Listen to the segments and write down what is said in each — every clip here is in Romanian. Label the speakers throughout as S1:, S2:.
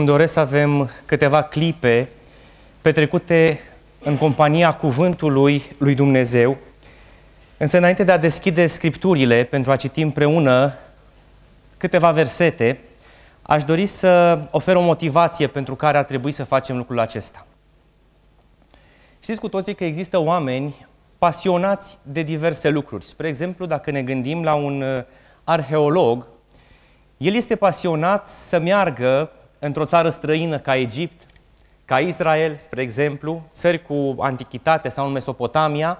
S1: îmi doresc să avem câteva clipe petrecute în compania cuvântului lui Dumnezeu. Însă înainte de a deschide scripturile pentru a citi împreună câteva versete, aș dori să ofer o motivație pentru care ar trebui să facem lucrul acesta. Știți cu toții că există oameni pasionați de diverse lucruri. Spre exemplu, dacă ne gândim la un uh, arheolog, el este pasionat să meargă într-o țară străină ca Egipt, ca Israel, spre exemplu, țări cu antichitate sau în Mesopotamia,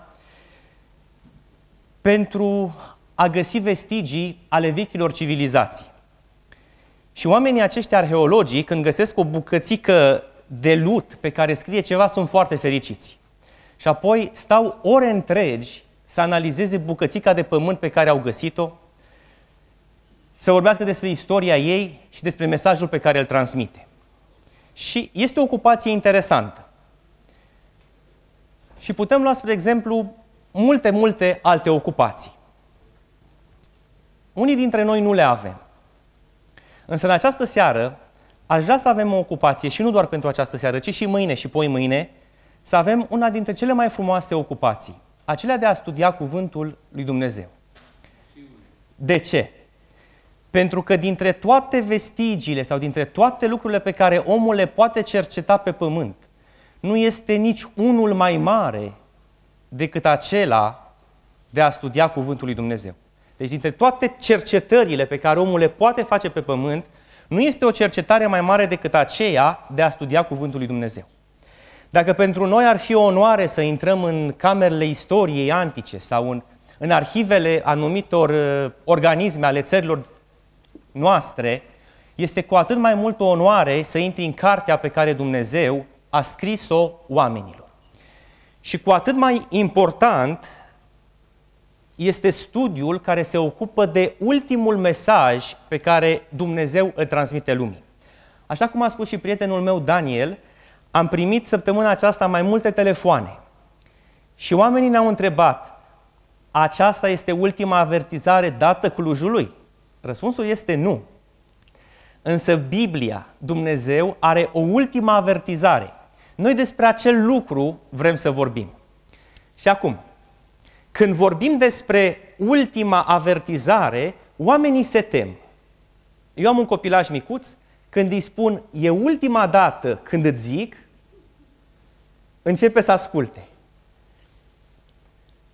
S1: pentru a găsi vestigii ale vechilor civilizații. Și oamenii aceștia arheologii, când găsesc o bucățică de lut pe care scrie ceva, sunt foarte fericiți. Și apoi stau ore întregi să analizeze bucățica de pământ pe care au găsit-o, să vorbească despre istoria ei și despre mesajul pe care îl transmite. Și este o ocupație interesantă. Și putem lua, spre exemplu, multe, multe alte ocupații. Unii dintre noi nu le avem. Însă în această seară aș vrea să avem o ocupație și nu doar pentru această seară, ci și mâine și poi mâine, să avem una dintre cele mai frumoase ocupații, acelea de a studia cuvântul lui Dumnezeu. De ce? Pentru că dintre toate vestigiile sau dintre toate lucrurile pe care omul le poate cerceta pe pământ, nu este nici unul mai mare decât acela de a studia Cuvântul lui Dumnezeu. Deci dintre toate cercetările pe care omul le poate face pe pământ, nu este o cercetare mai mare decât aceea de a studia Cuvântul lui Dumnezeu. Dacă pentru noi ar fi o onoare să intrăm în camerele istoriei antice sau în, în arhivele anumitor uh, organisme ale țărilor noastre, este cu atât mai mult o onoare să intri în cartea pe care Dumnezeu a scris-o oamenilor. Și cu atât mai important este studiul care se ocupă de ultimul mesaj pe care Dumnezeu îl transmite lumii. Așa cum a spus și prietenul meu Daniel, am primit săptămâna aceasta mai multe telefoane și oamenii ne-au întrebat, aceasta este ultima avertizare dată Clujului? Răspunsul este nu. Însă Biblia, Dumnezeu, are o ultimă avertizare. Noi despre acel lucru vrem să vorbim. Și acum, când vorbim despre ultima avertizare, oamenii se tem. Eu am un copilaj micuț, când îi spun, e ultima dată când îți zic, începe să asculte.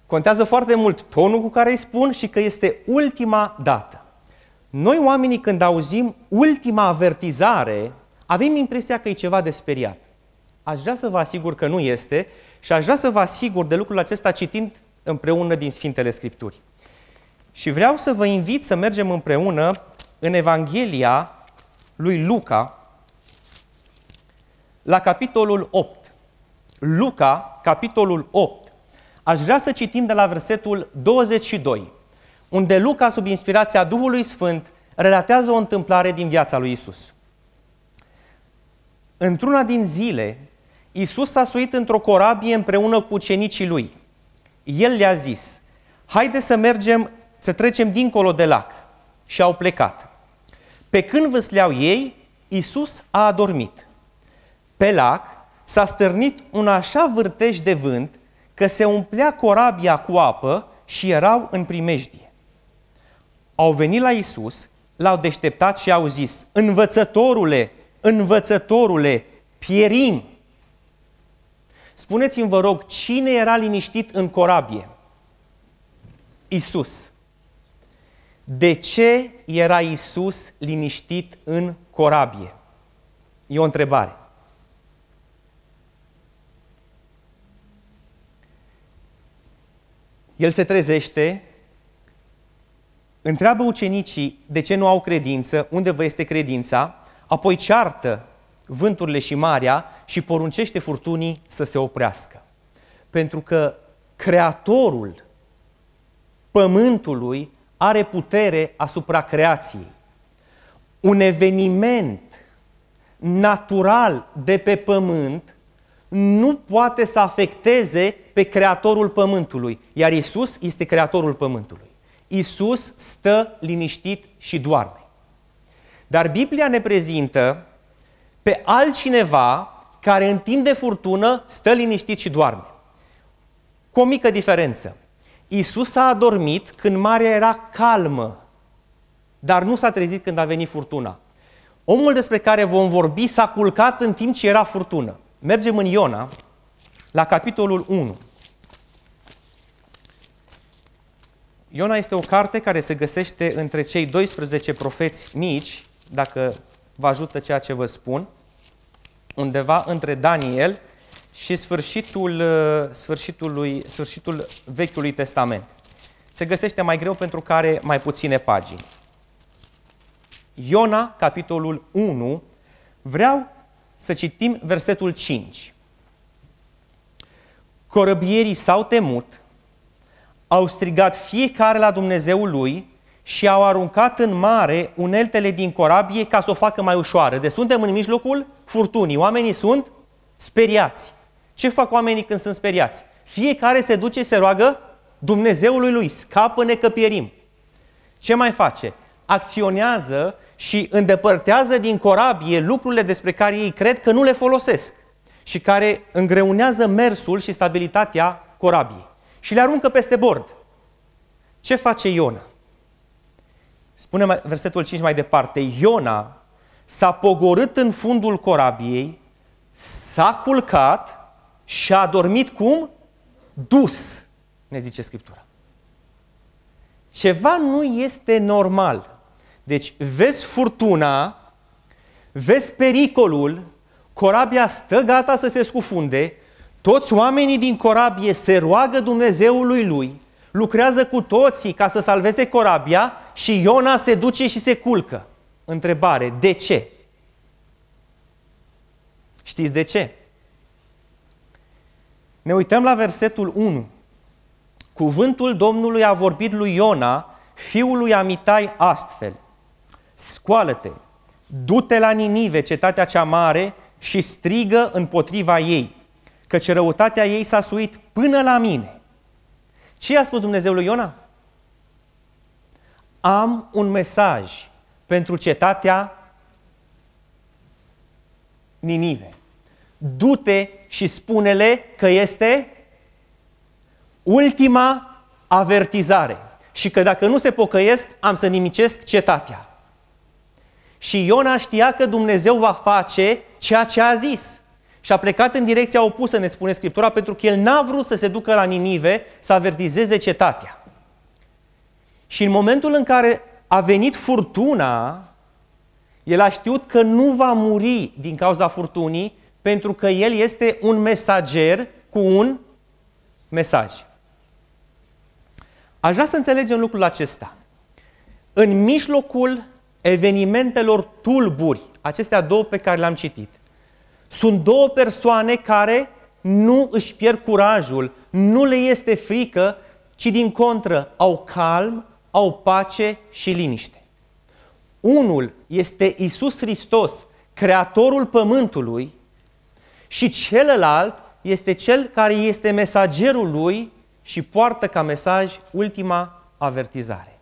S1: Contează foarte mult tonul cu care îi spun și că este ultima dată. Noi oamenii când auzim ultima avertizare, avem impresia că e ceva de speriat. Aș vrea să vă asigur că nu este și aș vrea să vă asigur de lucrul acesta citind împreună din Sfintele Scripturi. Și vreau să vă invit să mergem împreună în Evanghelia lui Luca, la capitolul 8. Luca, capitolul 8. Aș vrea să citim de la versetul 22 unde Luca, sub inspirația Duhului Sfânt, relatează o întâmplare din viața lui Isus. Într-una din zile, Isus a suit într-o corabie împreună cu ucenicii lui. El le-a zis, haide să mergem, să trecem dincolo de lac. Și au plecat. Pe când văsleau ei, Isus a adormit. Pe lac s-a stârnit un așa vârtej de vânt că se umplea corabia cu apă și erau în primejdie au venit la Isus, l-au deșteptat și au zis, învățătorule, învățătorule, pierim. Spuneți-mi, vă rog, cine era liniștit în corabie? Isus. De ce era Isus liniștit în corabie? E o întrebare. El se trezește întreabă ucenicii de ce nu au credință, unde vă este credința, apoi ceartă vânturile și marea și poruncește furtunii să se oprească. Pentru că Creatorul Pământului are putere asupra creației. Un eveniment natural de pe pământ nu poate să afecteze pe Creatorul Pământului, iar Isus este Creatorul Pământului. Isus stă liniștit și doarme. Dar Biblia ne prezintă pe altcineva care în timp de furtună stă liniștit și doarme. Cu o mică diferență. Isus a adormit când marea era calmă, dar nu s-a trezit când a venit furtuna. Omul despre care vom vorbi s-a culcat în timp ce era furtună. Mergem în Iona, la capitolul 1. Iona este o carte care se găsește între cei 12 profeți mici, dacă vă ajută ceea ce vă spun, undeva între Daniel și sfârșitul, uh, sfârșitul, sfârșitul Vechiului Testament. Se găsește mai greu pentru care mai puține pagini. Iona, capitolul 1, vreau să citim versetul 5. Corăbierii s-au temut, au strigat fiecare la Dumnezeul lui și au aruncat în mare uneltele din corabie ca să o facă mai ușoară. Deci suntem în mijlocul furtunii. Oamenii sunt speriați. Ce fac oamenii când sunt speriați? Fiecare se duce se roagă Dumnezeului lui, scapă-ne că pierim. Ce mai face? Acționează și îndepărtează din corabie lucrurile despre care ei cred că nu le folosesc și care îngreunează mersul și stabilitatea corabiei. Și le aruncă peste bord. Ce face Iona? Spune versetul 5 mai departe. Iona s-a pogorât în fundul corabiei, s-a culcat și a dormit cum? Dus, ne zice Scriptura. Ceva nu este normal. Deci vezi furtuna, vezi pericolul, corabia stă gata să se scufunde, toți oamenii din corabie se roagă Dumnezeului lui, lucrează cu toții ca să salveze corabia și Iona se duce și se culcă. Întrebare, de ce? Știți de ce? Ne uităm la versetul 1. Cuvântul Domnului a vorbit lui Iona, fiul lui Amitai, astfel. Scoală-te, du-te la Ninive, cetatea cea mare, și strigă împotriva ei, căci răutatea ei s-a suit până la mine. Ce a spus Dumnezeu lui Iona? Am un mesaj pentru cetatea Ninive. Du-te și spune-le că este ultima avertizare și că dacă nu se pocăiesc, am să nimicesc cetatea. Și Iona știa că Dumnezeu va face ceea ce a zis. Și a plecat în direcția opusă, ne spune Scriptura, pentru că el n-a vrut să se ducă la Ninive să avertizeze cetatea. Și în momentul în care a venit furtuna, el a știut că nu va muri din cauza furtunii, pentru că el este un mesager cu un mesaj. Aș vrea să înțelegem lucrul acesta. În mijlocul evenimentelor tulburi, acestea două pe care le-am citit, sunt două persoane care nu își pierd curajul, nu le este frică, ci din contră au calm, au pace și liniște. Unul este Isus Hristos, Creatorul Pământului, și celălalt este cel care este mesagerul lui și poartă ca mesaj ultima avertizare.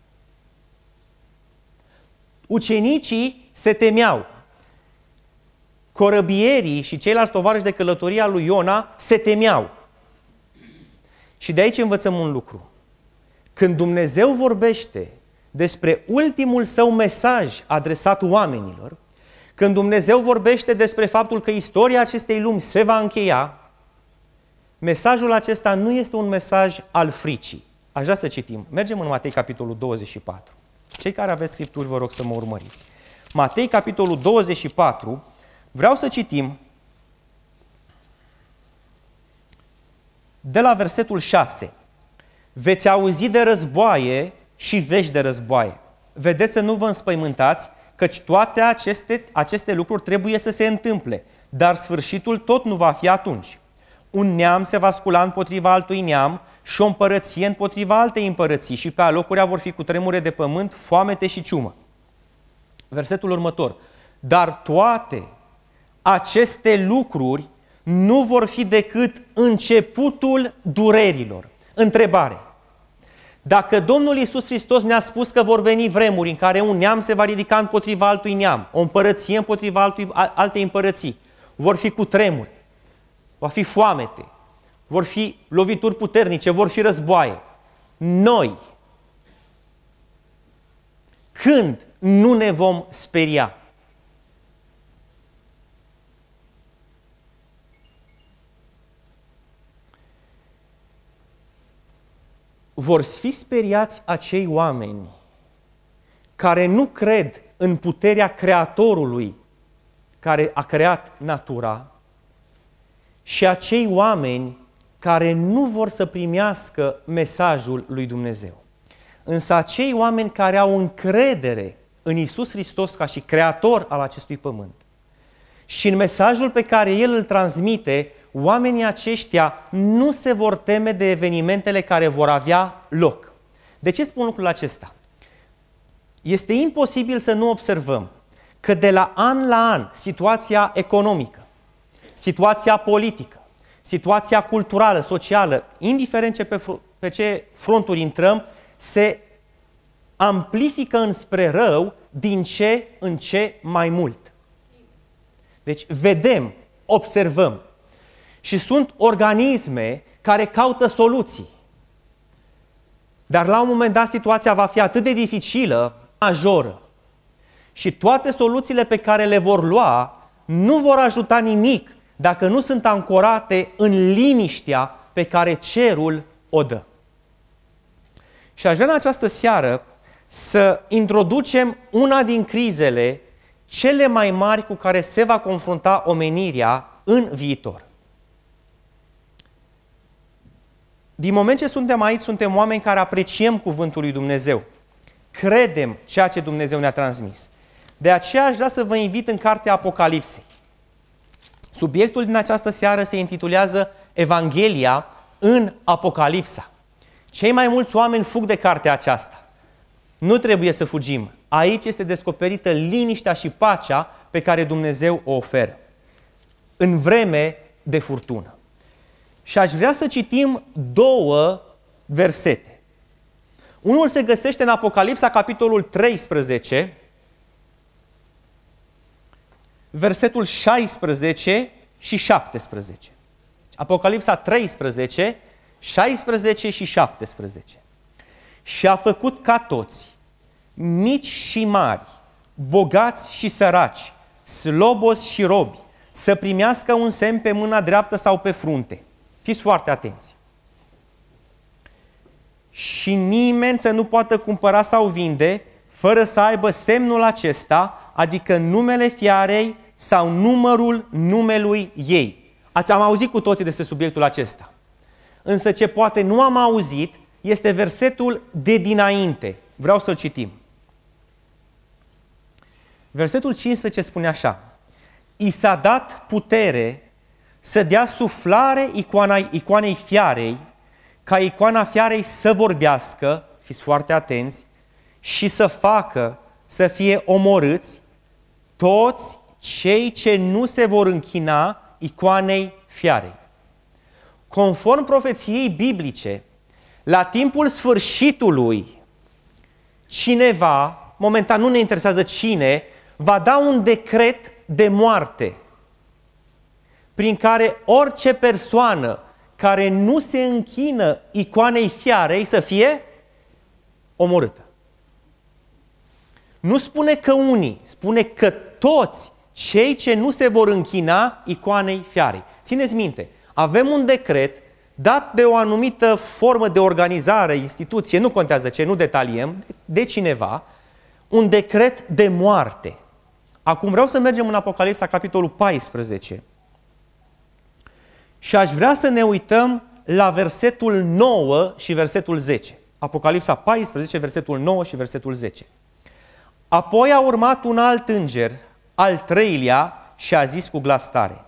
S1: Ucenicii se temeau. Corăbierii și ceilalți tovarăși de călătorie al lui Iona se temeau. Și de aici învățăm un lucru. Când Dumnezeu vorbește despre ultimul său mesaj adresat oamenilor, când Dumnezeu vorbește despre faptul că istoria acestei lumi se va încheia, mesajul acesta nu este un mesaj al fricii. Aș vrea să citim. Mergem în Matei, capitolul 24. Cei care aveți scripturi, vă rog să mă urmăriți. Matei, capitolul 24, vreau să citim de la versetul 6. Veți auzi de războaie și vești de războaie. Vedeți să nu vă înspăimântați, căci toate aceste, aceste lucruri trebuie să se întâmple, dar sfârșitul tot nu va fi atunci. Un neam se va scula împotriva altui neam și o împărăție împotriva altei împărății și pe alocurea vor fi cu tremure de pământ, foamete și ciumă. Versetul următor. Dar toate aceste lucruri nu vor fi decât începutul durerilor. Întrebare. Dacă Domnul Iisus Hristos ne-a spus că vor veni vremuri în care un neam se va ridica împotriva altui neam, o împărăție împotriva altui, altei împărății, vor fi cu tremuri, va fi foamete, vor fi lovituri puternice, vor fi războaie. Noi, când nu ne vom speria? Vor fi speriați acei oameni care nu cred în puterea Creatorului care a creat natura și acei oameni care nu vor să primească mesajul lui Dumnezeu. Însă acei oameni care au încredere în Isus Hristos ca și creator al acestui pământ și în mesajul pe care El îl transmite, oamenii aceștia nu se vor teme de evenimentele care vor avea loc. De ce spun lucrul acesta? Este imposibil să nu observăm că de la an la an situația economică, situația politică, situația culturală, socială, indiferent ce pe, pe ce fronturi intrăm, se amplifică înspre rău din ce în ce mai mult. Deci vedem, observăm și sunt organisme care caută soluții. Dar la un moment dat situația va fi atât de dificilă, majoră. Și toate soluțiile pe care le vor lua nu vor ajuta nimic dacă nu sunt ancorate în liniștea pe care cerul o dă. Și aș vrea în această seară să introducem una din crizele cele mai mari cu care se va confrunta omenirea în viitor. Din moment ce suntem aici, suntem oameni care apreciem Cuvântul lui Dumnezeu. Credem ceea ce Dumnezeu ne-a transmis. De aceea aș vrea să vă invit în cartea Apocalipsei. Subiectul din această seară se intitulează Evanghelia în Apocalipsa. Cei mai mulți oameni fug de cartea aceasta. Nu trebuie să fugim. Aici este descoperită liniștea și pacea pe care Dumnezeu o oferă. În vreme de furtună. Și aș vrea să citim două versete. Unul se găsește în Apocalipsa, capitolul 13, versetul 16 și 17. Apocalipsa 13, 16 și 17. Și a făcut ca toți, mici și mari, bogați și săraci, slobos și robi, să primească un semn pe mâna dreaptă sau pe frunte – Fiți foarte atenți. Și nimeni să nu poată cumpăra sau vinde fără să aibă semnul acesta, adică numele fiarei sau numărul numelui ei. Ați am auzit cu toții despre subiectul acesta. Însă ce poate nu am auzit este versetul de dinainte. Vreau să-l citim. Versetul 15 spune așa. I s-a dat putere să dea suflare icoana, icoanei fiarei, ca icoana fiarei să vorbească, fiți foarte atenți, și să facă să fie omorâți toți cei ce nu se vor închina icoanei fiarei. Conform profeției biblice, la timpul sfârșitului, cineva, momentan nu ne interesează cine, va da un decret de moarte prin care orice persoană care nu se închină icoanei fiarei să fie omorâtă. Nu spune că unii, spune că toți cei ce nu se vor închina icoanei fiarei. Țineți minte, avem un decret dat de o anumită formă de organizare, instituție, nu contează ce, nu detaliem, de cineva, un decret de moarte. Acum vreau să mergem în Apocalipsa, capitolul 14, și aș vrea să ne uităm la versetul 9 și versetul 10. Apocalipsa 14, versetul 9 și versetul 10. Apoi a urmat un alt înger, al treilea, și a zis cu glas tare.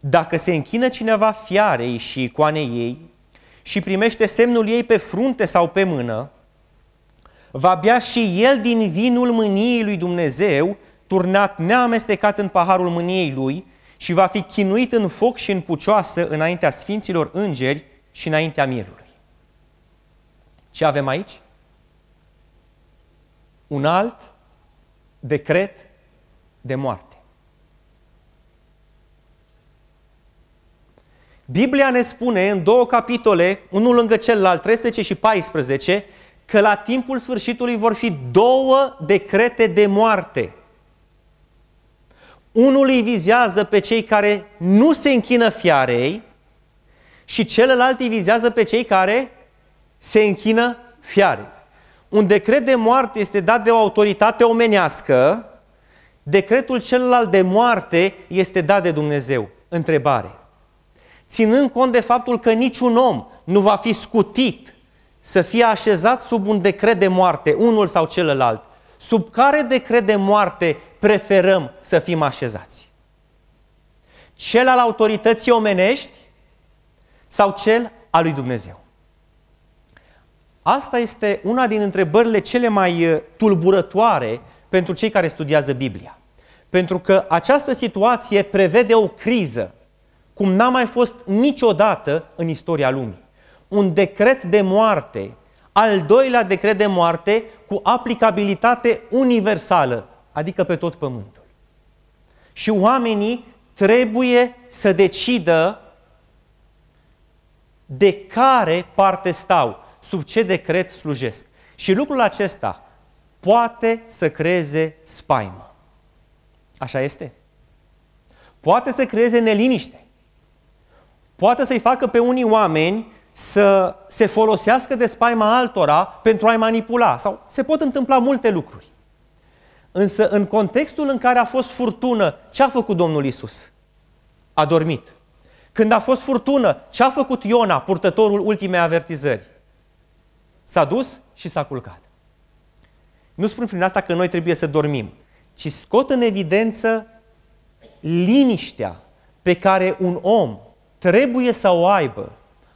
S1: Dacă se închină cineva fiarei și icoanei ei și primește semnul ei pe frunte sau pe mână, va bea și el din vinul mâniei lui Dumnezeu, turnat neamestecat în paharul mâniei lui, și va fi chinuit în foc și în pucioasă înaintea sfinților îngeri și înaintea mirului. Ce avem aici? Un alt decret de moarte. Biblia ne spune în două capitole, unul lângă celălalt, 13 și 14, că la timpul sfârșitului vor fi două decrete de moarte. Unul îi vizează pe cei care nu se închină fiarei și celălalt îi vizează pe cei care se închină fiarei. Un decret de moarte este dat de o autoritate omenească, decretul celălalt de moarte este dat de Dumnezeu. Întrebare. Ținând cont de faptul că niciun om nu va fi scutit să fie așezat sub un decret de moarte, unul sau celălalt, sub care decret de moarte preferăm să fim așezați? Cel al autorității omenești sau cel al lui Dumnezeu? Asta este una din întrebările cele mai uh, tulburătoare pentru cei care studiază Biblia. Pentru că această situație prevede o criză, cum n-a mai fost niciodată în istoria lumii. Un decret de moarte, al doilea decret de moarte cu aplicabilitate universală, adică pe tot pământul. Și oamenii trebuie să decidă de care parte stau, sub ce decret slujesc. Și lucrul acesta poate să creeze spaimă. Așa este? Poate să creeze neliniște. Poate să-i facă pe unii oameni să se folosească de spaima altora pentru a-i manipula. Sau se pot întâmpla multe lucruri. Însă în contextul în care a fost furtună, ce a făcut Domnul Isus? A dormit. Când a fost furtună, ce a făcut Iona, purtătorul ultimei avertizări? S-a dus și s-a culcat. Nu spun prin asta că noi trebuie să dormim, ci scot în evidență liniștea pe care un om trebuie să o aibă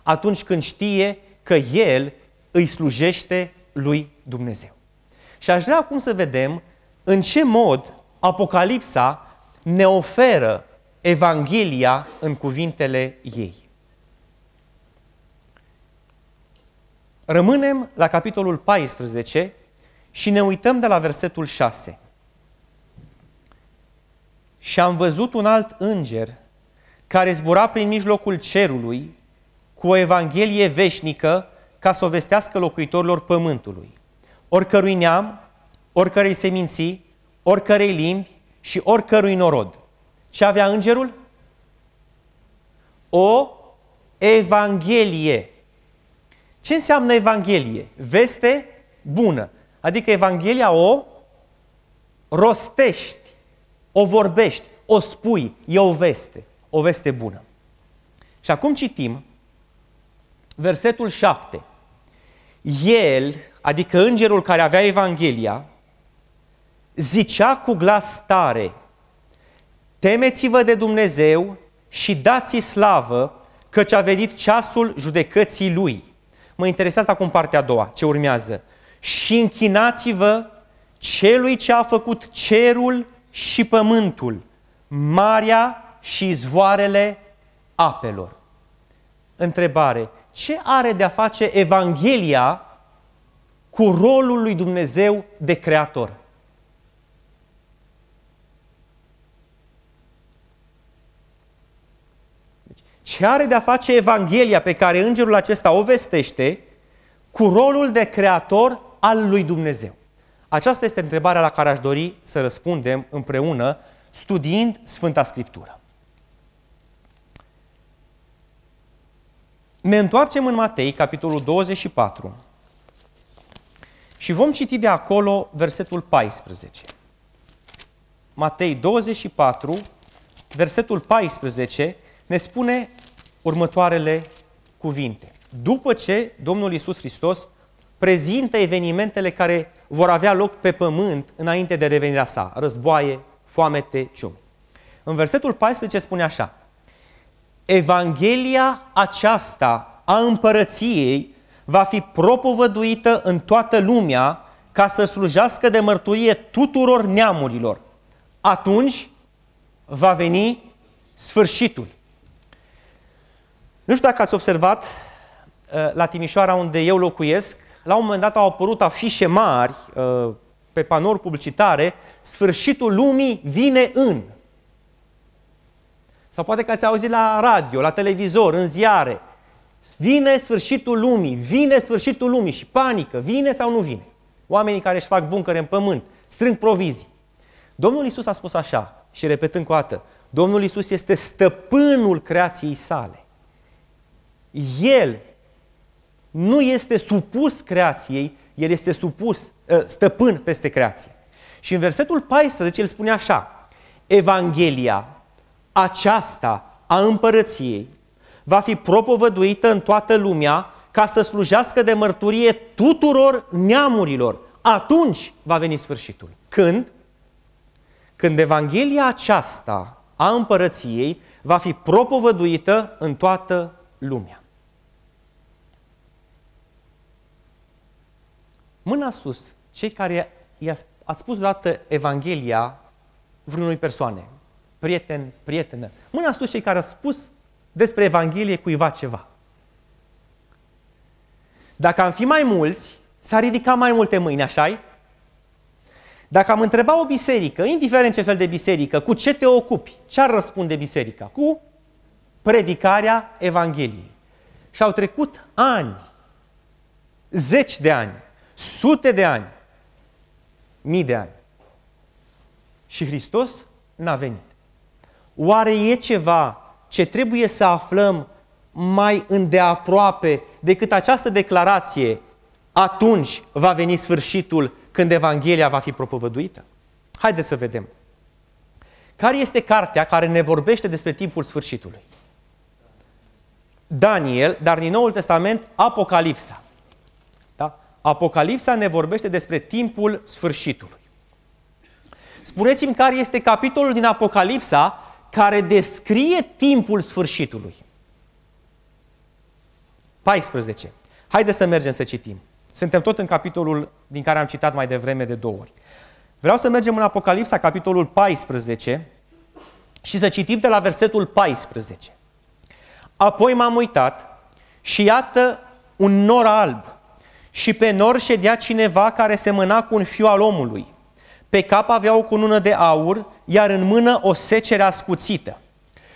S1: atunci când știe că el îi slujește lui Dumnezeu. Și aș vrea acum să vedem în ce mod Apocalipsa ne oferă Evanghelia în cuvintele ei. Rămânem la capitolul 14 și ne uităm de la versetul 6. Și am văzut un alt înger care zbura prin mijlocul cerului cu o evanghelie veșnică ca să o vestească locuitorilor pământului, oricărui neam, oricărei seminții, oricărei limbi și oricărui norod. Ce avea îngerul? O evanghelie. Ce înseamnă evanghelie? Veste bună. Adică evanghelia o rostești, o vorbești, o spui, e o veste, o veste bună. Și acum citim versetul 7. El, adică îngerul care avea Evanghelia, zicea cu glas tare, temeți-vă de Dumnezeu și dați-i slavă, căci a venit ceasul judecății Lui. Mă interesează acum partea a doua, ce urmează. Și închinați-vă celui ce a făcut cerul și pământul, marea și izvoarele apelor. Întrebare. Ce are de a face Evanghelia cu rolul lui Dumnezeu de creator? Ce are de a face Evanghelia pe care îngerul acesta o vestește cu rolul de creator al lui Dumnezeu? Aceasta este întrebarea la care aș dori să răspundem împreună, studiind Sfânta Scriptură. Ne întoarcem în Matei, capitolul 24, și vom citi de acolo versetul 14. Matei 24, versetul 14, ne spune următoarele cuvinte. După ce Domnul Isus Hristos prezintă evenimentele care vor avea loc pe pământ înainte de revenirea sa, războaie, foamete, ciumi. În versetul 14 spune așa, Evanghelia aceasta a împărăției va fi propovăduită în toată lumea ca să slujească de mărturie tuturor neamurilor. Atunci va veni sfârșitul. Nu știu dacă ați observat uh, la Timișoara unde eu locuiesc, la un moment dat au apărut afișe mari uh, pe panouri publicitare, sfârșitul lumii vine în. Sau poate că ați auzit la radio, la televizor, în ziare. Vine sfârșitul lumii, vine sfârșitul lumii și panică, vine sau nu vine. Oamenii care își fac buncăre în pământ, strâng provizii. Domnul Isus a spus așa, și repetând cu dată, Domnul Isus este stăpânul creației sale. El nu este supus creației, el este supus, ă, stăpân peste creație. Și în versetul 14 el spune așa, Evanghelia aceasta a împărăției va fi propovăduită în toată lumea ca să slujească de mărturie tuturor neamurilor. Atunci va veni sfârșitul. Când? Când Evanghelia aceasta a împărăției va fi propovăduită în toată lumea. Mâna sus, cei care i-ați spus dată Evanghelia vreunui persoane, prieten, prietenă. Mâna sus cei care au spus despre Evanghelie cuiva ceva. Dacă am fi mai mulți, s-ar ridica mai multe mâini, așa Dacă am întreba o biserică, indiferent ce fel de biserică, cu ce te ocupi, ce ar răspunde biserica? Cu predicarea Evangheliei. Și au trecut ani, zeci de ani, sute de ani, mii de ani. Și Hristos n-a venit. Oare e ceva ce trebuie să aflăm mai îndeaproape decât această declarație, atunci va veni sfârșitul când Evanghelia va fi propovăduită? Haideți să vedem. Care este cartea care ne vorbește despre timpul sfârșitului? Daniel, dar din Noul Testament, Apocalipsa. Da? Apocalipsa ne vorbește despre timpul sfârșitului. Spuneți-mi care este capitolul din Apocalipsa care descrie timpul sfârșitului. 14. Haideți să mergem să citim. Suntem tot în capitolul din care am citat mai devreme de două ori. Vreau să mergem în Apocalipsa, capitolul 14, și să citim de la versetul 14. Apoi m-am uitat și iată un nor alb și pe nor ședea cineva care semăna cu un fiu al omului. Pe cap avea o cunună de aur iar în mână o secere ascuțită.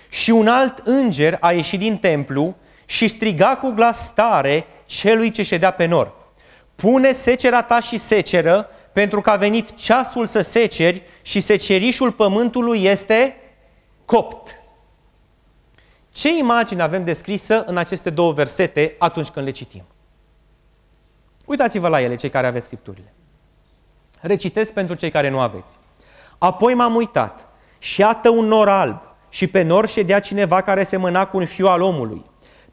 S1: Și un alt înger a ieșit din templu și striga cu glas tare celui ce ședea pe nor. Pune secera ta și seceră, pentru că a venit ceasul să seceri și secerișul pământului este copt. Ce imagine avem descrisă în aceste două versete atunci când le citim? Uitați-vă la ele, cei care aveți scripturile. Recitesc pentru cei care nu aveți. Apoi m-am uitat și iată un nor alb și pe nor ședea cineva care semăna cu un fiu al omului.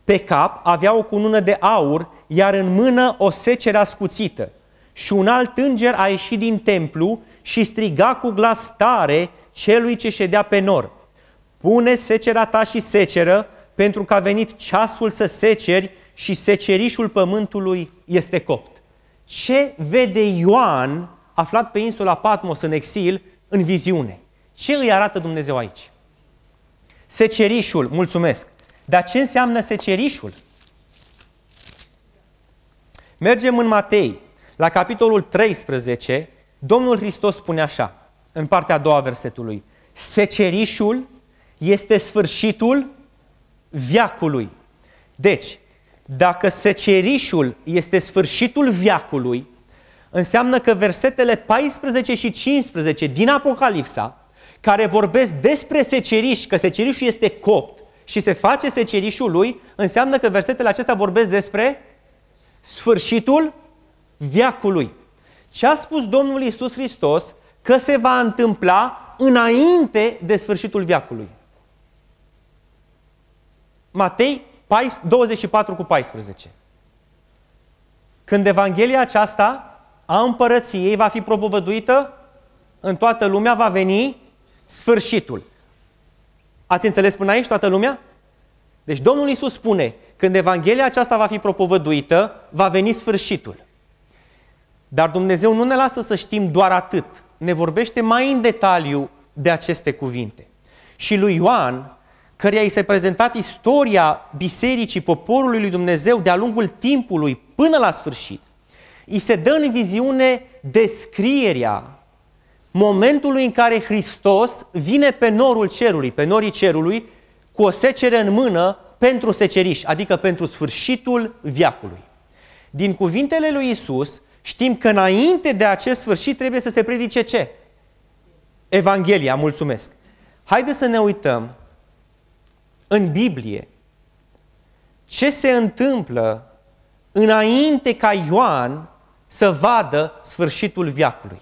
S1: Pe cap avea o cunună de aur, iar în mână o secere ascuțită. Și un alt înger a ieșit din templu și striga cu glas tare celui ce ședea pe nor. Pune secera ta și seceră, pentru că a venit ceasul să seceri și secerișul pământului este copt. Ce vede Ioan, aflat pe insula Patmos în exil, în viziune. Ce îi arată Dumnezeu aici? Secerișul, mulțumesc. Dar ce înseamnă secerișul? Mergem în Matei, la capitolul 13, Domnul Hristos spune așa, în partea a doua versetului, secerișul este sfârșitul viacului. Deci, dacă secerișul este sfârșitul viacului, înseamnă că versetele 14 și 15 din Apocalipsa, care vorbesc despre seceriș, că secerișul este copt și se face secerișul lui, înseamnă că versetele acestea vorbesc despre sfârșitul viacului. Ce a spus Domnul Isus Hristos că se va întâmpla înainte de sfârșitul viacului? Matei 24 cu 14. Când Evanghelia aceasta a împărăției va fi propovăduită în toată lumea, va veni sfârșitul. Ați înțeles până aici toată lumea? Deci Domnul Isus spune, când Evanghelia aceasta va fi propovăduită, va veni sfârșitul. Dar Dumnezeu nu ne lasă să știm doar atât. Ne vorbește mai în detaliu de aceste cuvinte. Și lui Ioan, căreia i s-a prezentat istoria bisericii poporului lui Dumnezeu de-a lungul timpului până la sfârșit, îi se dă în viziune descrierea momentului în care Hristos vine pe norul cerului, pe norii cerului, cu o secere în mână pentru seceriș, adică pentru sfârșitul viacului. Din cuvintele lui Isus, știm că înainte de acest sfârșit trebuie să se predice ce? Evanghelia, mulțumesc. Haideți să ne uităm în Biblie ce se întâmplă înainte ca Ioan să vadă sfârșitul viacului.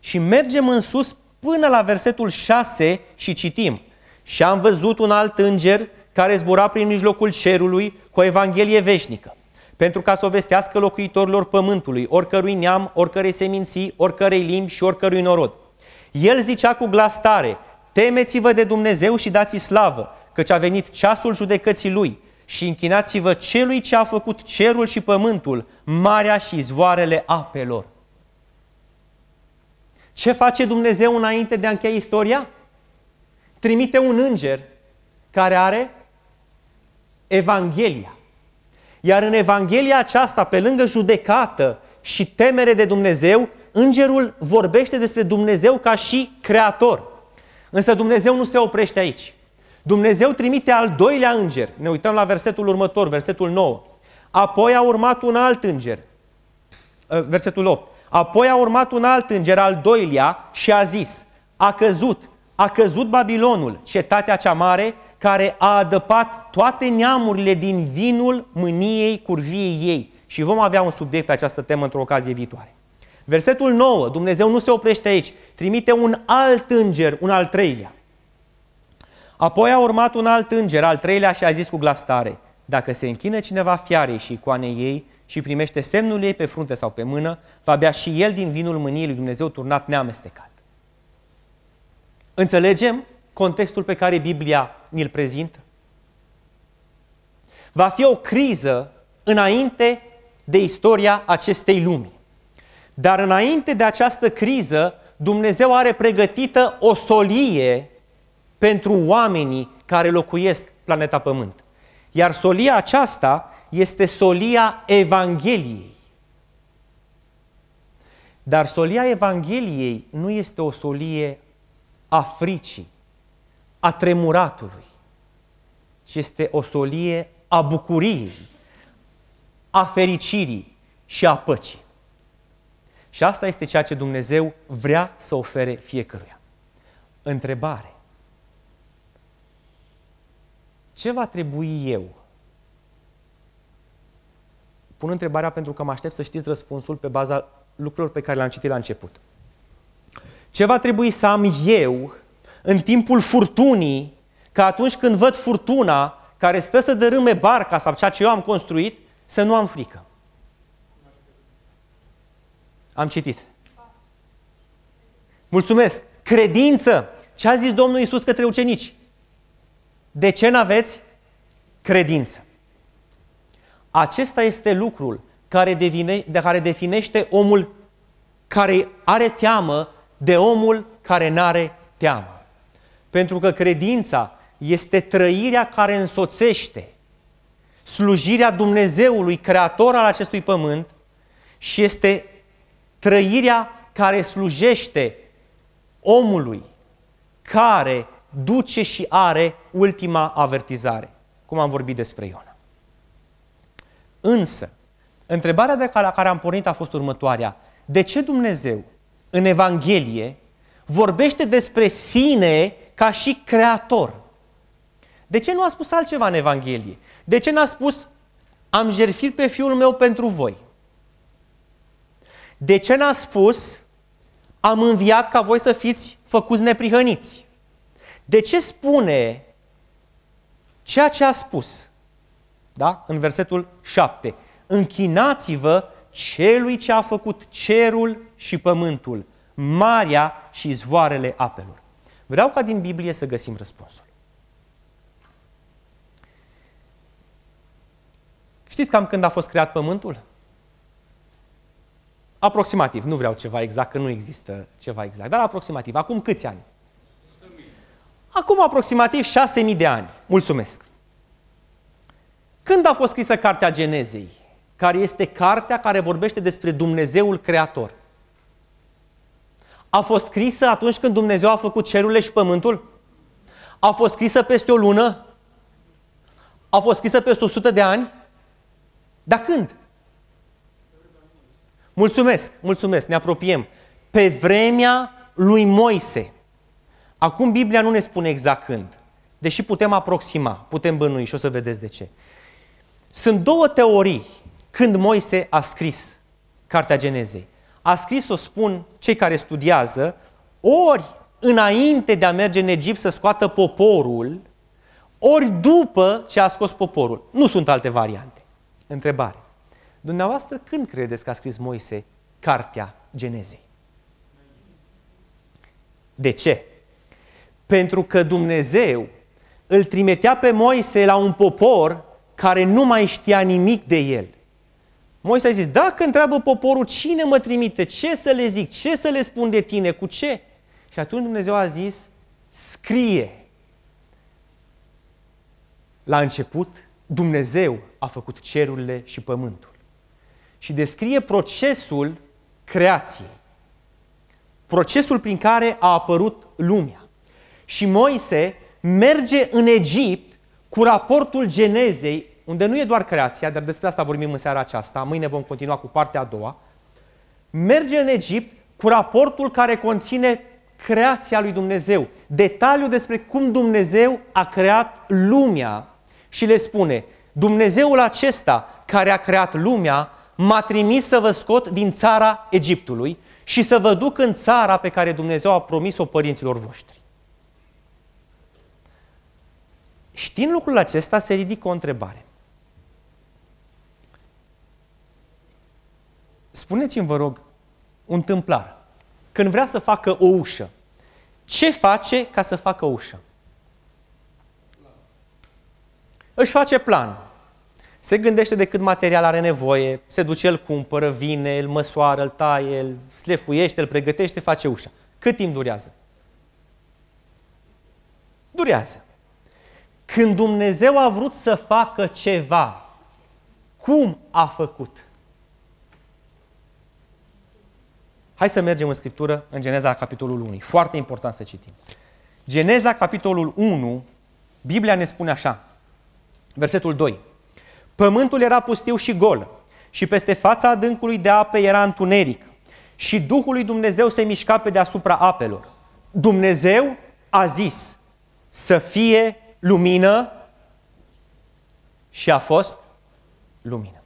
S1: Și mergem în sus până la versetul 6 și citim. Și am văzut un alt înger care zbura prin mijlocul cerului cu o evanghelie veșnică, pentru ca să o vestească locuitorilor pământului, oricărui neam, oricărei seminții, oricărei limbi și oricărui norod. El zicea cu glas tare, temeți-vă de Dumnezeu și dați slavă, căci a venit ceasul judecății Lui și închinați-vă celui ce a făcut cerul și pământul, marea și zvoarele apelor. Ce face Dumnezeu înainte de a încheia istoria? Trimite un înger care are Evanghelia. Iar în Evanghelia aceasta, pe lângă judecată și temere de Dumnezeu, îngerul vorbește despre Dumnezeu ca și creator. Însă Dumnezeu nu se oprește aici. Dumnezeu trimite al doilea înger. Ne uităm la versetul următor, versetul 9. Apoi a urmat un alt înger. Ă, versetul 8. Apoi a urmat un alt înger, al doilea, și a zis, a căzut, a căzut Babilonul, cetatea cea mare, care a adăpat toate neamurile din vinul mâniei curviei ei. Și vom avea un subiect pe această temă într-o ocazie viitoare. Versetul 9, Dumnezeu nu se oprește aici, trimite un alt înger, un al treilea. Apoi a urmat un alt înger, al treilea, și a zis cu glas tare, dacă se închină cineva fiarei și icoanei ei și primește semnul ei pe frunte sau pe mână, va bea și el din vinul mâniei lui Dumnezeu turnat neamestecat. Înțelegem contextul pe care Biblia ni-l prezintă? Va fi o criză înainte de istoria acestei lumi. Dar înainte de această criză, Dumnezeu are pregătită o solie pentru oamenii care locuiesc planeta Pământ. Iar solia aceasta este solia Evangheliei. Dar solia Evangheliei nu este o solie a fricii, a tremuratului, ci este o solie a bucuriei, a fericirii și a păcii. Și asta este ceea ce Dumnezeu vrea să ofere fiecăruia. Întrebare. Ce va trebui eu? Pun întrebarea pentru că mă aștept să știți răspunsul pe baza lucrurilor pe care le-am citit la început. Ce va trebui să am eu în timpul furtunii, că atunci când văd furtuna care stă să dărâme barca sau ceea ce eu am construit, să nu am frică? Am citit. Mulțumesc. Credință. Ce a zis Domnul Isus către ucenici? De ce n-aveți credință? Acesta este lucrul care, devine, de care definește omul care are teamă de omul care n-are teamă. Pentru că credința este trăirea care însoțește slujirea Dumnezeului, creator al acestui pământ, și este trăirea care slujește omului care duce și are ultima avertizare, cum am vorbit despre Iona. Însă, întrebarea de la care am pornit a fost următoarea. De ce Dumnezeu în Evanghelie vorbește despre sine ca și creator? De ce nu a spus altceva în Evanghelie? De ce n-a spus am jertfit pe fiul meu pentru voi? De ce n-a spus am înviat ca voi să fiți făcuți neprihăniți? De ce spune ceea ce a spus? Da? În versetul 7. Închinați-vă celui ce a făcut cerul și pământul, marea și zvoarele apelor. Vreau ca din Biblie să găsim răspunsul. Știți cam când a fost creat pământul? Aproximativ, nu vreau ceva exact, că nu există ceva exact, dar aproximativ. Acum câți ani? Acum aproximativ 6.000 de ani. Mulțumesc. Când a fost scrisă Cartea Genezei? care este cartea care vorbește despre Dumnezeul Creator. A fost scrisă atunci când Dumnezeu a făcut cerurile și pământul? A fost scrisă peste o lună? A fost scrisă peste 100 de ani? Dar când? Mulțumesc, mulțumesc, ne apropiem. Pe vremea lui Moise. Acum Biblia nu ne spune exact când, deși putem aproxima, putem bănui și o să vedeți de ce. Sunt două teorii când Moise a scris Cartea Genezei. A scris-o, spun cei care studiază, ori înainte de a merge în Egipt să scoată poporul, ori după ce a scos poporul. Nu sunt alte variante. Întrebare. Dumneavoastră, când credeți că a scris Moise Cartea Genezei? De ce? Pentru că Dumnezeu îl trimitea pe Moise la un popor care nu mai știa nimic de el. Moise a zis, dacă întreabă poporul cine mă trimite, ce să le zic, ce să le spun de tine, cu ce? Și atunci Dumnezeu a zis, scrie. La început, Dumnezeu a făcut cerurile și pământul. Și descrie procesul creației. Procesul prin care a apărut lumea. Și Moise merge în Egipt cu raportul Genezei, unde nu e doar creația, dar despre asta vorbim în seara aceasta, mâine vom continua cu partea a doua, merge în Egipt cu raportul care conține creația lui Dumnezeu, detaliul despre cum Dumnezeu a creat lumea și le spune, Dumnezeul acesta care a creat lumea m-a trimis să vă scot din țara Egiptului și să vă duc în țara pe care Dumnezeu a promis-o părinților voștri. Știind lucrul acesta, se ridică o întrebare. Spuneți-mi, vă rog, un tâmplar, când vrea să facă o ușă, ce face ca să facă o ușă? Își face plan. Se gândește de cât material are nevoie, se duce, el cumpără, vine, îl măsoară, îl taie, îl slefuiește, îl pregătește, face ușa. Cât timp durează? Durează. Când Dumnezeu a vrut să facă ceva, cum a făcut? Hai să mergem în Scriptură, în Geneza, capitolul 1. Foarte important să citim. Geneza, capitolul 1, Biblia ne spune așa, versetul 2. Pământul era pustiu și gol și peste fața adâncului de ape era întuneric și Duhul lui Dumnezeu se mișca pe deasupra apelor. Dumnezeu a zis să fie lumină și a fost lumină.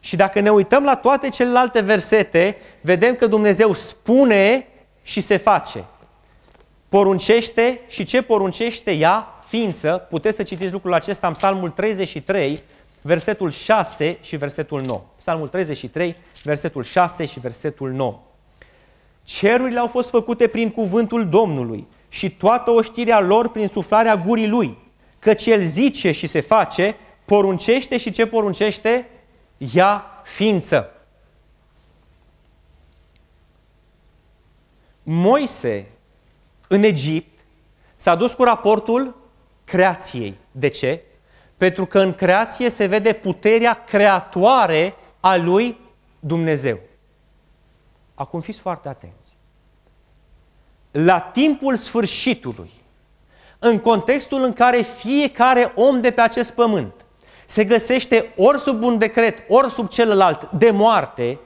S1: Și dacă ne uităm la toate celelalte versete, vedem că Dumnezeu spune și se face. Poruncește și ce poruncește ea, ființă, puteți să citiți lucrul acesta în Psalmul 33, versetul 6 și versetul 9. Psalmul 33, versetul 6 și versetul 9. Cerurile au fost făcute prin cuvântul Domnului și toată oștirea lor prin suflarea gurii lui. Căci el zice și se face, poruncește și ce poruncește? Ia ființă. Moise în Egipt s-a dus cu raportul creației. De ce? Pentru că în creație se vede puterea creatoare a lui Dumnezeu. Acum fiți foarte atenți la timpul sfârșitului, în contextul în care fiecare om de pe acest pământ se găsește ori sub un decret, ori sub celălalt de moarte,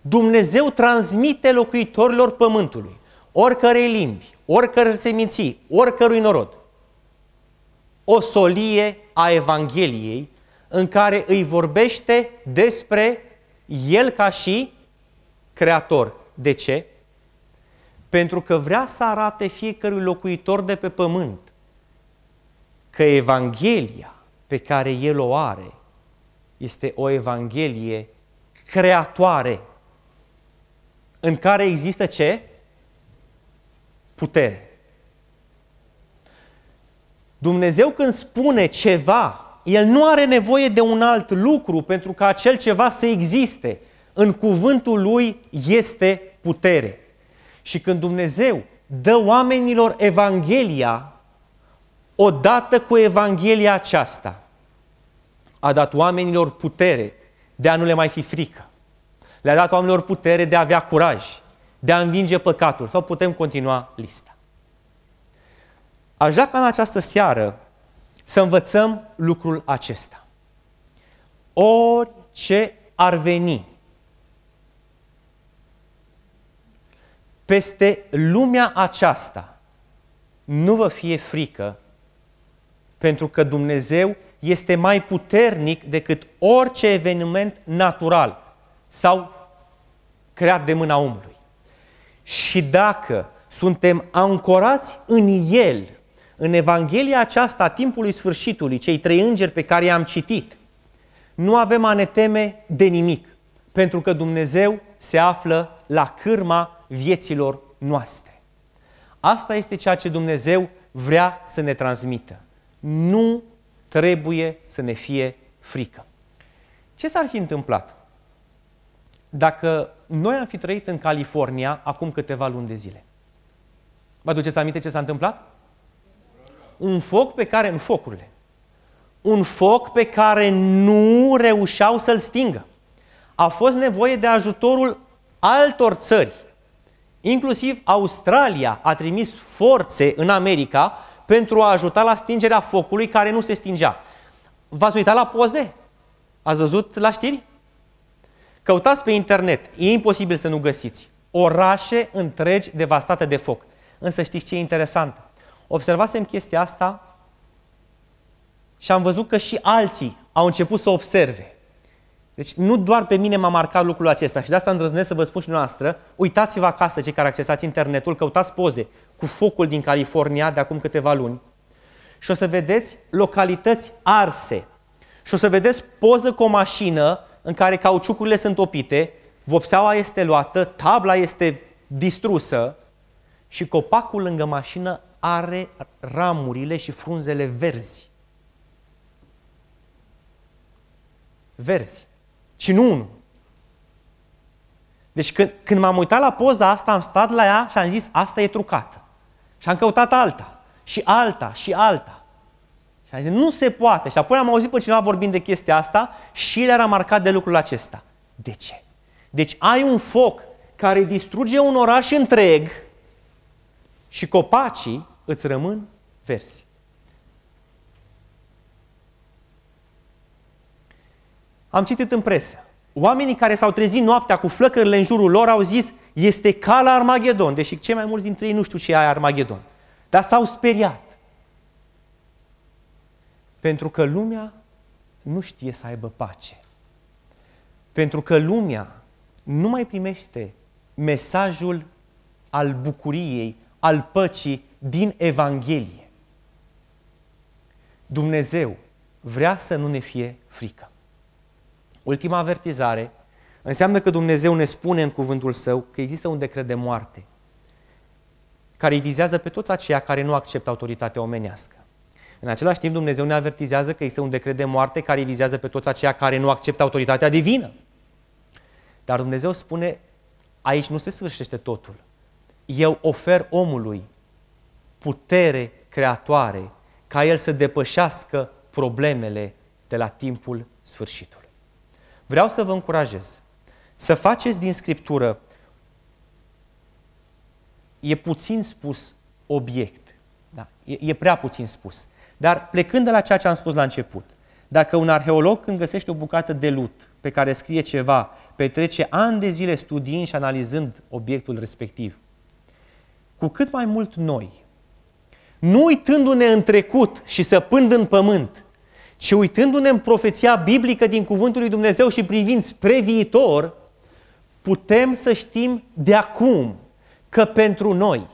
S1: Dumnezeu transmite locuitorilor pământului, oricărei limbi, oricărei seminții, oricărui norod, o solie a Evangheliei în care îi vorbește despre El ca și Creator. De ce? Pentru că vrea să arate fiecărui locuitor de pe pământ că Evanghelia pe care el o are este o Evanghelie creatoare, în care există ce? Putere. Dumnezeu când spune ceva, El nu are nevoie de un alt lucru pentru ca acel ceva să existe. În cuvântul Lui este putere. Și când Dumnezeu dă oamenilor Evanghelia, odată cu Evanghelia aceasta, a dat oamenilor putere de a nu le mai fi frică. Le-a dat oamenilor putere de a avea curaj, de a învinge păcatul. Sau putem continua lista. Aș vrea ca în această seară să învățăm lucrul acesta. Orice ar veni peste lumea aceasta, nu vă fie frică, pentru că Dumnezeu este mai puternic decât orice eveniment natural sau creat de mâna omului. Și dacă suntem ancorați în El, în Evanghelia aceasta a timpului sfârșitului, cei trei îngeri pe care i-am citit, nu avem a ne teme de nimic, pentru că Dumnezeu se află la cârma vieților noastre. Asta este ceea ce Dumnezeu vrea să ne transmită. Nu trebuie să ne fie frică. Ce s-ar fi întâmplat dacă noi am fi trăit în California acum câteva luni de zile? Vă aduceți aminte ce s-a întâmplat? Un foc pe care, în focurile, un foc pe care nu reușeau să-l stingă. A fost nevoie de ajutorul altor țări. Inclusiv Australia a trimis forțe în America pentru a ajuta la stingerea focului care nu se stingea. V-ați uitat la poze? Ați văzut la știri? Căutați pe internet, e imposibil să nu găsiți. Orașe întregi devastate de foc. Însă știți ce e interesant? Observasem chestia asta și am văzut că și alții au început să observe. Deci nu doar pe mine m-a marcat lucrul acesta și de asta îndrăznesc să vă spun și noastră, uitați-vă acasă cei care accesați internetul, căutați poze cu focul din California de acum câteva luni și o să vedeți localități arse și o să vedeți poză cu o mașină în care cauciucurile sunt topite, vopseaua este luată, tabla este distrusă și copacul lângă mașină are ramurile și frunzele verzi. Verzi. Și nu unul. Deci când, când m-am uitat la poza asta, am stat la ea și am zis, asta e trucată. Și am căutat alta, și alta, și alta. Și am zis, nu se poate. Și apoi am auzit pe cineva vorbind de chestia asta și le-a remarcat de lucrul acesta. De ce? Deci ai un foc care distruge un oraș întreg și copacii îți rămân verzi. Am citit în presă. Oamenii care s-au trezit noaptea cu flăcările în jurul lor au zis este ca la Armagedon, deși cei mai mulți dintre ei nu știu ce e Armagedon. Dar s-au speriat. Pentru că lumea nu știe să aibă pace. Pentru că lumea nu mai primește mesajul al bucuriei, al păcii din Evanghelie. Dumnezeu vrea să nu ne fie frică. Ultima avertizare înseamnă că Dumnezeu ne spune în cuvântul Său că există un decret de moarte care îi vizează pe toți aceia care nu acceptă autoritatea omenească. În același timp, Dumnezeu ne avertizează că există un decret de moarte care îi vizează pe toți aceia care nu acceptă autoritatea divină. Dar Dumnezeu spune, aici nu se sfârșește totul. Eu ofer omului putere creatoare ca el să depășească problemele de la timpul sfârșitului. Vreau să vă încurajez să faceți din Scriptură, e puțin spus obiect, da? e, e prea puțin spus, dar plecând de la ceea ce am spus la început, dacă un arheolog când găsește o bucată de lut pe care scrie ceva, petrece ani de zile studiind și analizând obiectul respectiv, cu cât mai mult noi, nu uitându-ne în trecut și săpând în pământ, ci uitându-ne în profeția biblică din Cuvântul lui Dumnezeu și privind spre viitor, putem să știm de acum că pentru noi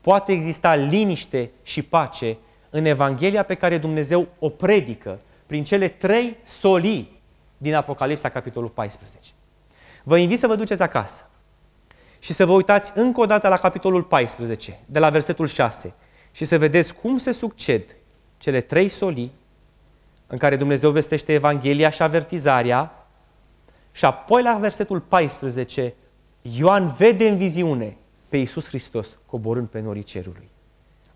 S1: poate exista liniște și pace în Evanghelia pe care Dumnezeu o predică prin cele trei solii din Apocalipsa, capitolul 14. Vă invit să vă duceți acasă și să vă uitați încă o dată la capitolul 14, de la versetul 6, și să vedeți cum se succed cele trei solii în care Dumnezeu vestește Evanghelia și avertizarea și apoi la versetul 14 Ioan vede în viziune pe Iisus Hristos coborând pe norii cerului.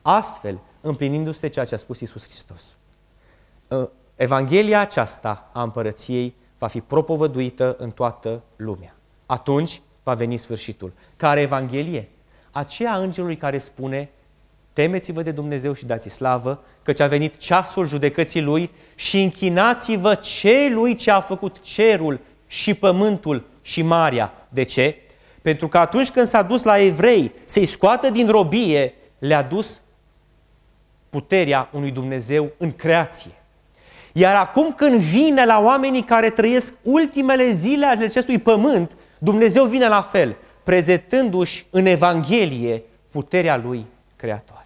S1: Astfel, împlinindu-se ceea ce a spus Iisus Hristos. Ă, Evanghelia aceasta a împărăției va fi propovăduită în toată lumea. Atunci va veni sfârșitul. Care Evanghelie? Aceea îngerului care spune temeți-vă de Dumnezeu și dați slavă, căci a venit ceasul judecății Lui și închinați-vă celui ce a făcut cerul și pământul și marea. De ce? Pentru că atunci când s-a dus la evrei să-i scoată din robie, le-a dus puterea unui Dumnezeu în creație. Iar acum când vine la oamenii care trăiesc ultimele zile ale acestui pământ, Dumnezeu vine la fel, prezentându-și în Evanghelie puterea Lui Creatoare.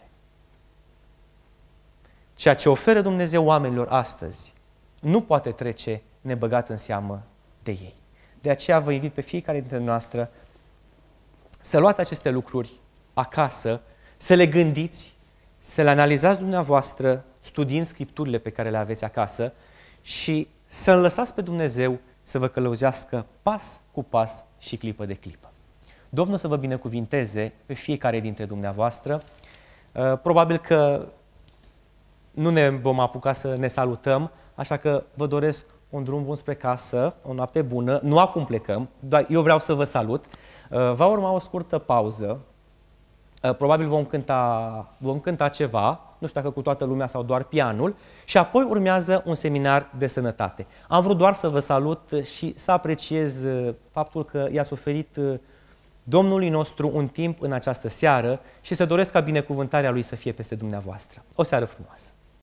S1: Ceea ce oferă Dumnezeu oamenilor astăzi nu poate trece nebăgat în seamă de ei. De aceea vă invit pe fiecare dintre noastre să luați aceste lucruri acasă, să le gândiți, să le analizați dumneavoastră, studiind scripturile pe care le aveți acasă și să-L lăsați pe Dumnezeu să vă călăuzească pas cu pas și clipă de clipă. Domnul să vă binecuvinteze pe fiecare dintre dumneavoastră. Uh, probabil că nu ne vom apuca să ne salutăm, așa că vă doresc un drum bun spre casă, o noapte bună. Nu acum plecăm, doar eu vreau să vă salut. Uh, va urma o scurtă pauză. Uh, probabil vom cânta, vom cânta ceva, nu știu dacă cu toată lumea sau doar pianul, și apoi urmează un seminar de sănătate. Am vrut doar să vă salut și să apreciez uh, faptul că i-ați oferit Domnului nostru un timp în această seară și să doresc ca binecuvântarea Lui să fie peste dumneavoastră. O seară frumoasă!